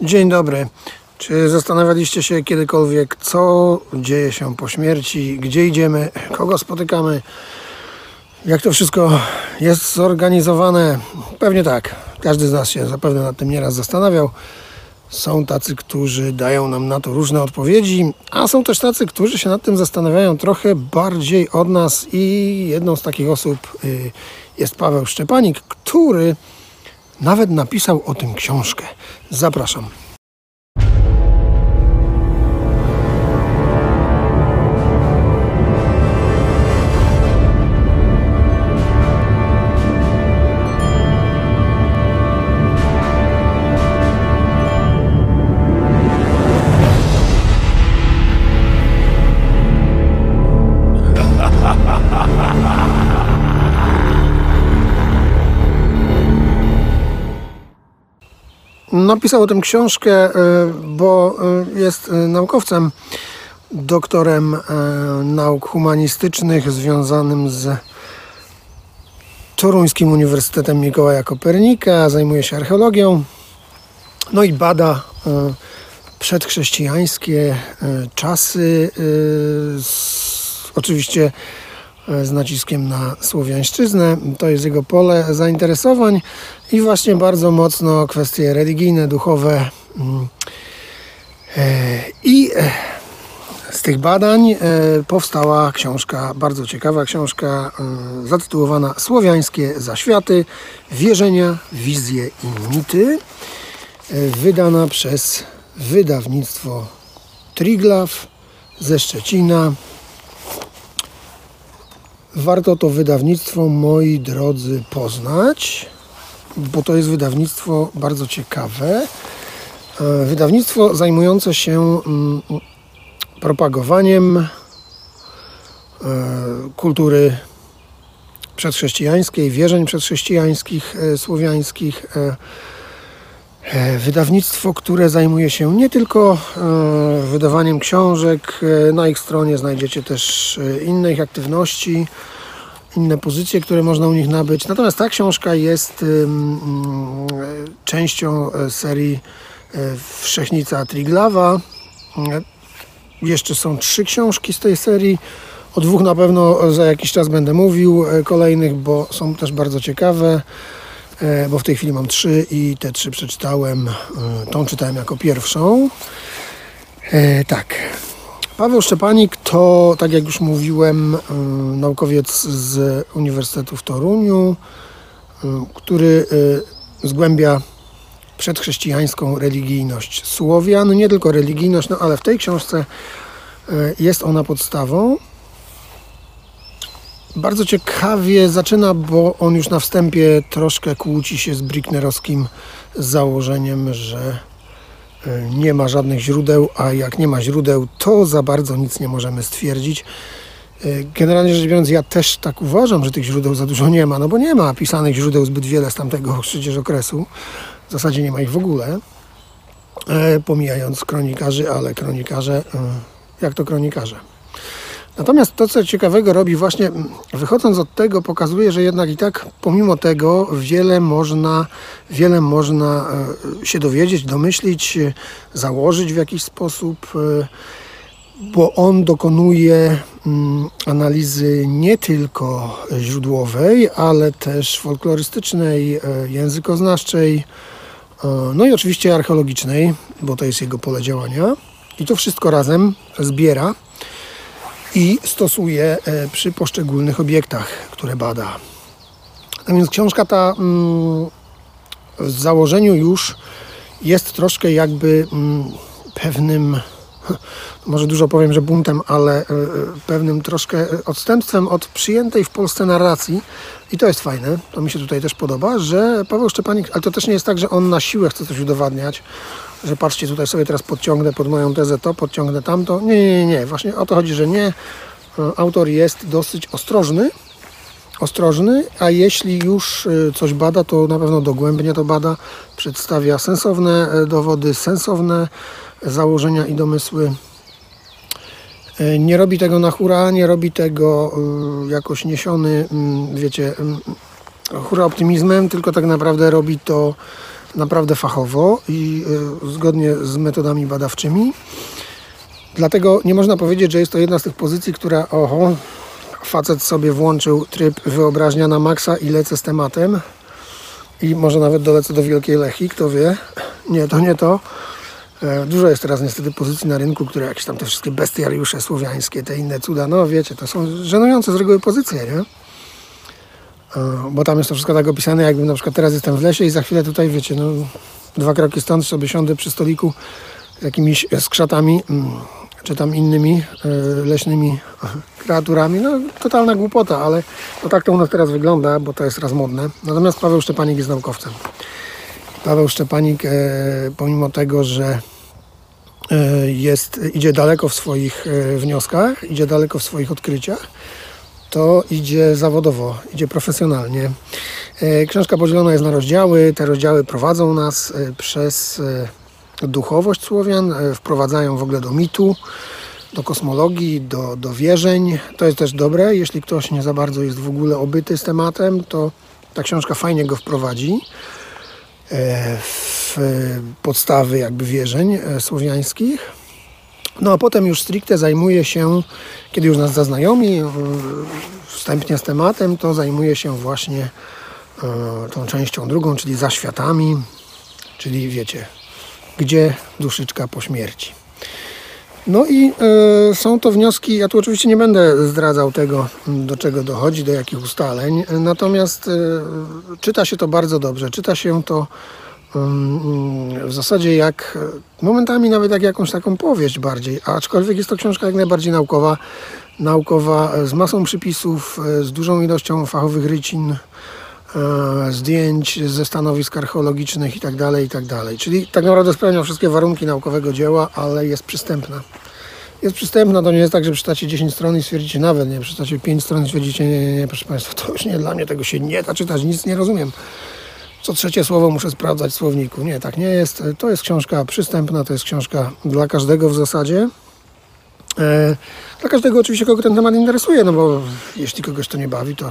Dzień dobry. Czy zastanawialiście się kiedykolwiek, co dzieje się po śmierci, gdzie idziemy, kogo spotykamy, jak to wszystko jest zorganizowane? Pewnie tak. Każdy z nas się zapewne nad tym nieraz zastanawiał. Są tacy, którzy dają nam na to różne odpowiedzi, a są też tacy, którzy się nad tym zastanawiają trochę bardziej od nas i jedną z takich osób y, jest Paweł Szczepanik, który nawet napisał o tym książkę. Zapraszam. Napisał o tym książkę, y, bo y, jest y, naukowcem, doktorem nauk humanistycznych związanym z Toruńskim Uniwersytetem Mikołaja Kopernika, zajmuje się archeologią, no i bada przedchrześcijańskie czasy, oczywiście z naciskiem na słowiańszczyznę. To jest jego pole zainteresowań i właśnie bardzo mocno kwestie religijne, duchowe. Mm, e, I e, z tych badań e, powstała książka, bardzo ciekawa książka, zatytułowana Słowiańskie zaświaty, wierzenia, wizje i mity, wydana przez wydawnictwo Triglav ze Szczecina. Warto to wydawnictwo, moi drodzy, poznać, bo to jest wydawnictwo bardzo ciekawe. E, wydawnictwo zajmujące się mm, propagowaniem e, kultury przedchrześcijańskiej, wierzeń przedchrześcijańskich, e, słowiańskich. Wydawnictwo, które zajmuje się nie tylko wydawaniem książek, na ich stronie znajdziecie też inne ich aktywności, inne pozycje, które można u nich nabyć. Natomiast ta książka jest częścią e, serii e, Wszechnica Triglawa. Jeszcze są trzy książki z tej serii. O dwóch na pewno za jakiś czas będę mówił, e, kolejnych, bo są też bardzo ciekawe, bo w tej chwili mam trzy i te trzy przeczytałem. Tą czytałem jako pierwszą. Tak. Paweł Szczepanik to, tak jak już mówiłem, naukowiec z Uniwersytetu w Toruniu, który zgłębia przedchrześcijańską religijność Słowian. Nie tylko religijność, no ale w tej książce jest ona podstawą. Bardzo ciekawie zaczyna, bo on już na wstępie troszkę kłóci się z Bricknerowskim założeniem, że E, nie ma żadnych źródeł, a jak nie ma źródeł, to za bardzo nic nie możemy stwierdzić. E, generalnie rzecz biorąc, ja też tak uważam, że tych źródeł za dużo nie ma, no bo nie ma pisanych źródeł zbyt wiele z tamtego przecież okresu. W zasadzie nie ma ich w ogóle, e, pomijając kronikarzy, ale kronikarze, jak to kronikarze? Natomiast to, co ciekawego robi, właśnie wychodząc od tego, pokazuje, że jednak i tak pomimo tego wiele można, wiele można e, się dowiedzieć, domyślić, e, założyć w jakiś sposób, e, bo on dokonuje mm, analizy nie tylko źródłowej, ale też folklorystycznej, językoznawczej, no i oczywiście archeologicznej, bo to jest jego pole działania. I to wszystko razem zbiera i stosuje e, przy poszczególnych obiektach, które bada. A więc książka ta mm, w założeniu już jest troszkę jakby mm, pewnym, może dużo powiem, że buntem, ale e, e, pewnym troszkę odstępstwem od przyjętej w Polsce narracji. I to jest fajne, to mi się tutaj też podoba, że Paweł Szczepanik, ale to też nie jest tak, że on na siłę chce coś udowadniać, że patrzcie, tutaj sobie teraz podciągnę pod moją tezę to, podciągnę tamto. Nie, nie, nie, właśnie o to chodzi, że nie. E, autor jest dosyć ostrożny, ostrożny, a jeśli już e, coś bada, to na pewno dogłębnie to bada, przedstawia sensowne e, dowody, sensowne założenia i domysły. Nie robi tego na hura, nie robi tego jakoś niesiony, wiecie, hura optymizmem, tylko tak naprawdę robi to naprawdę fachowo i y, zgodnie z metodami badawczymi. Dlatego nie można powiedzieć, że jest to jedna z tych pozycji, która oho, facet sobie włączył tryb wyobraźnia na maksa i lecę z tematem i może nawet dolecę do Wielkiej Lechi, kto wie. Nie, to nie to. E, Dużo jest teraz niestety pozycji na rynku, które jakieś tam te wszystkie bestiariusze słowiańskie, te inne cuda, no wiecie, to są żenujące z reguły pozycje, nie? E, Bo tam jest to wszystko tak opisane, jakbym na przykład teraz jestem w lesie i za chwilę tutaj, wiecie, no dwa kroki stąd sobie siądę przy stoliku z jakimiś skrzatami, mm, czy tam innymi e, leśnymi kreaturami. No totalna głupota, ale to tak to u nas teraz wygląda, bo to jest raz modne. Natomiast Paweł Szczepanik jest naukowcem. Paweł Szczepanik, e, pomimo tego, że jest, idzie daleko w swoich wnioskach, idzie daleko w swoich odkryciach, to idzie zawodowo, idzie profesjonalnie. E, Książka podzielona jest na rozdziały. Te rozdziały prowadzą nas e, przez e, duchowość Słowian, wprowadzają w ogóle do mitu, do kosmologii, do, do wierzeń. To jest też dobre. Jeśli ktoś nie za bardzo jest w ogóle obyty z tematem, to ta książka fajnie go wprowadzi w podstawy jakby wierzeń słowiańskich. No a potem już stricte zajmuje się, kiedy już nas zaznajomi wstępnie z tematem, to zajmuje się właśnie e, tą częścią drugą, czyli zaświatami, czyli wiecie, gdzie duszyczka po śmierci. No i e, są to wnioski, ja tu oczywiście nie będę zdradzał tego, do czego dochodzi, do jakich ustaleń, natomiast e, czyta się to bardzo dobrze, czyta się to w zasadzie jak momentami nawet jak jakąś taką powieść bardziej, aczkolwiek jest to książka jak najbardziej naukowa, naukowa e, z masą przypisów, e, z dużą ilością fachowych rycin, e, zdjęć ze stanowisk archeologicznych i tak dalej, i tak. Czyli tak naprawdę spełnia wszystkie warunki naukowego dzieła, ale jest przystępna. Jest przystępna, to nie jest tak, że przeczytacie 10 stron i stwierdzicie nawet, nie, przeczytacie 5 stron i stwierdzicie, nie, nie, nie, proszę Państwa, to już nie dla mnie, tego się nie da czytać, nic nie rozumiem. Co trzecie słowo muszę sprawdzać w słowniku. Nie, tak nie jest. To jest książka przystępna, to jest książka dla każdego w zasadzie. E, Dla każdego oczywiście, kogo ten temat interesuje, no bo jeśli kogoś to nie bawi, to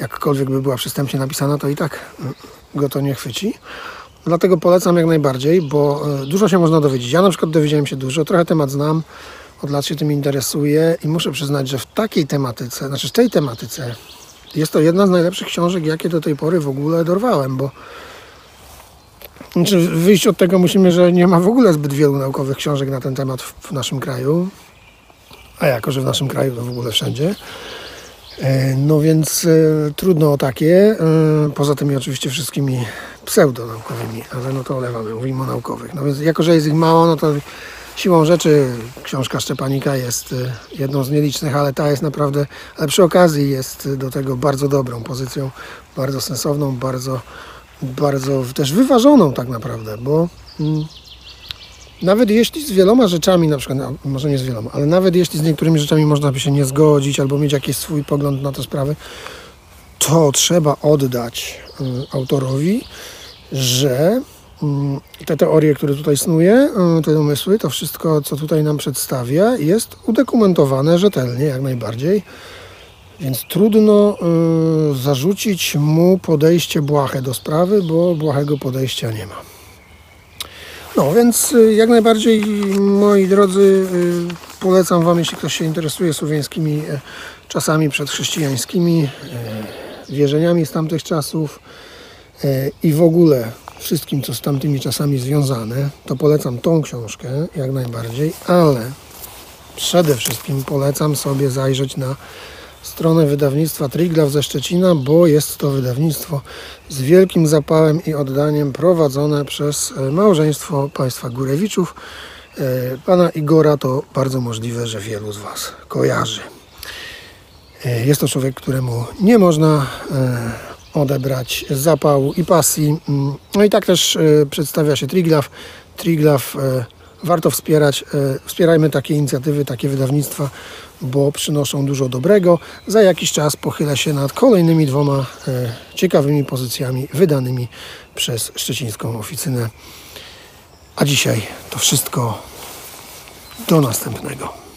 jakkolwiek by była przystępnie napisana, to i tak go to nie chwyci. Dlatego polecam jak najbardziej, bo e, dużo się można dowiedzieć. Ja na przykład dowiedziałem się dużo, trochę temat znam, od lat się tym interesuję i muszę przyznać, że w takiej tematyce, znaczy w tej tematyce, jest to jedna z najlepszych książek, jakie do tej pory w ogóle dorwałem, bo znaczy wyjść od tego musimy, że nie ma w ogóle zbyt wielu naukowych książek na ten temat w, w naszym kraju. A jako, że w naszym kraju to w ogóle wszędzie. E, No więc e, trudno o takie. E, poza tymi oczywiście wszystkimi pseudonaukowymi, ale no to olewamy, mówimy o naukowych. No więc jako, że jest ich mało, no to siłą rzeczy książka Szczepanika jest e, jedną z nielicznych, ale ta jest naprawdę, ale przy okazji jest do tego bardzo dobrą pozycją, bardzo sensowną, bardzo, bardzo też wyważoną tak naprawdę, bo mm, nawet jeśli z wieloma rzeczami, na przykład, no, może nie z wieloma, ale nawet jeśli z niektórymi rzeczami można by się nie zgodzić albo mieć jakiś swój pogląd na te sprawy, to trzeba oddać y, autorowi, że y, te teorie, które tutaj snuje, y, te domysły, to wszystko, co tutaj nam przedstawia, jest udokumentowane rzetelnie, jak najbardziej. Więc trudno y, zarzucić mu podejście błahe do sprawy, bo błahego podejścia nie ma. No więc y, jak najbardziej, moi drodzy, y, polecam Wam, jeśli ktoś się interesuje słowiańskimi e, czasami przedchrześcijańskimi, e, wierzeniami z tamtych czasów e, i w ogóle wszystkim, co z tamtymi czasami związane, to polecam tą książkę jak najbardziej, ale przede wszystkim polecam sobie zajrzeć na stronę wydawnictwa Triglav ze Szczecina, bo jest to wydawnictwo z wielkim zapałem i oddaniem prowadzone przez e, małżeństwo państwa Górewiczów. E, Pana Igora to bardzo możliwe, że wielu z Was kojarzy. E, Jest to człowiek, któremu nie można odebrać zapału i pasji. Mm, No i tak też e, przedstawia się Triglav. Triglav e, warto wspierać. e, Wspierajmy takie inicjatywy, takie wydawnictwa, bo przynoszą dużo dobrego. Za jakiś czas pochylę się nad kolejnymi dwoma ciekawymi pozycjami wydanymi przez szczecińską oficynę. A dzisiaj to wszystko. Do następnego.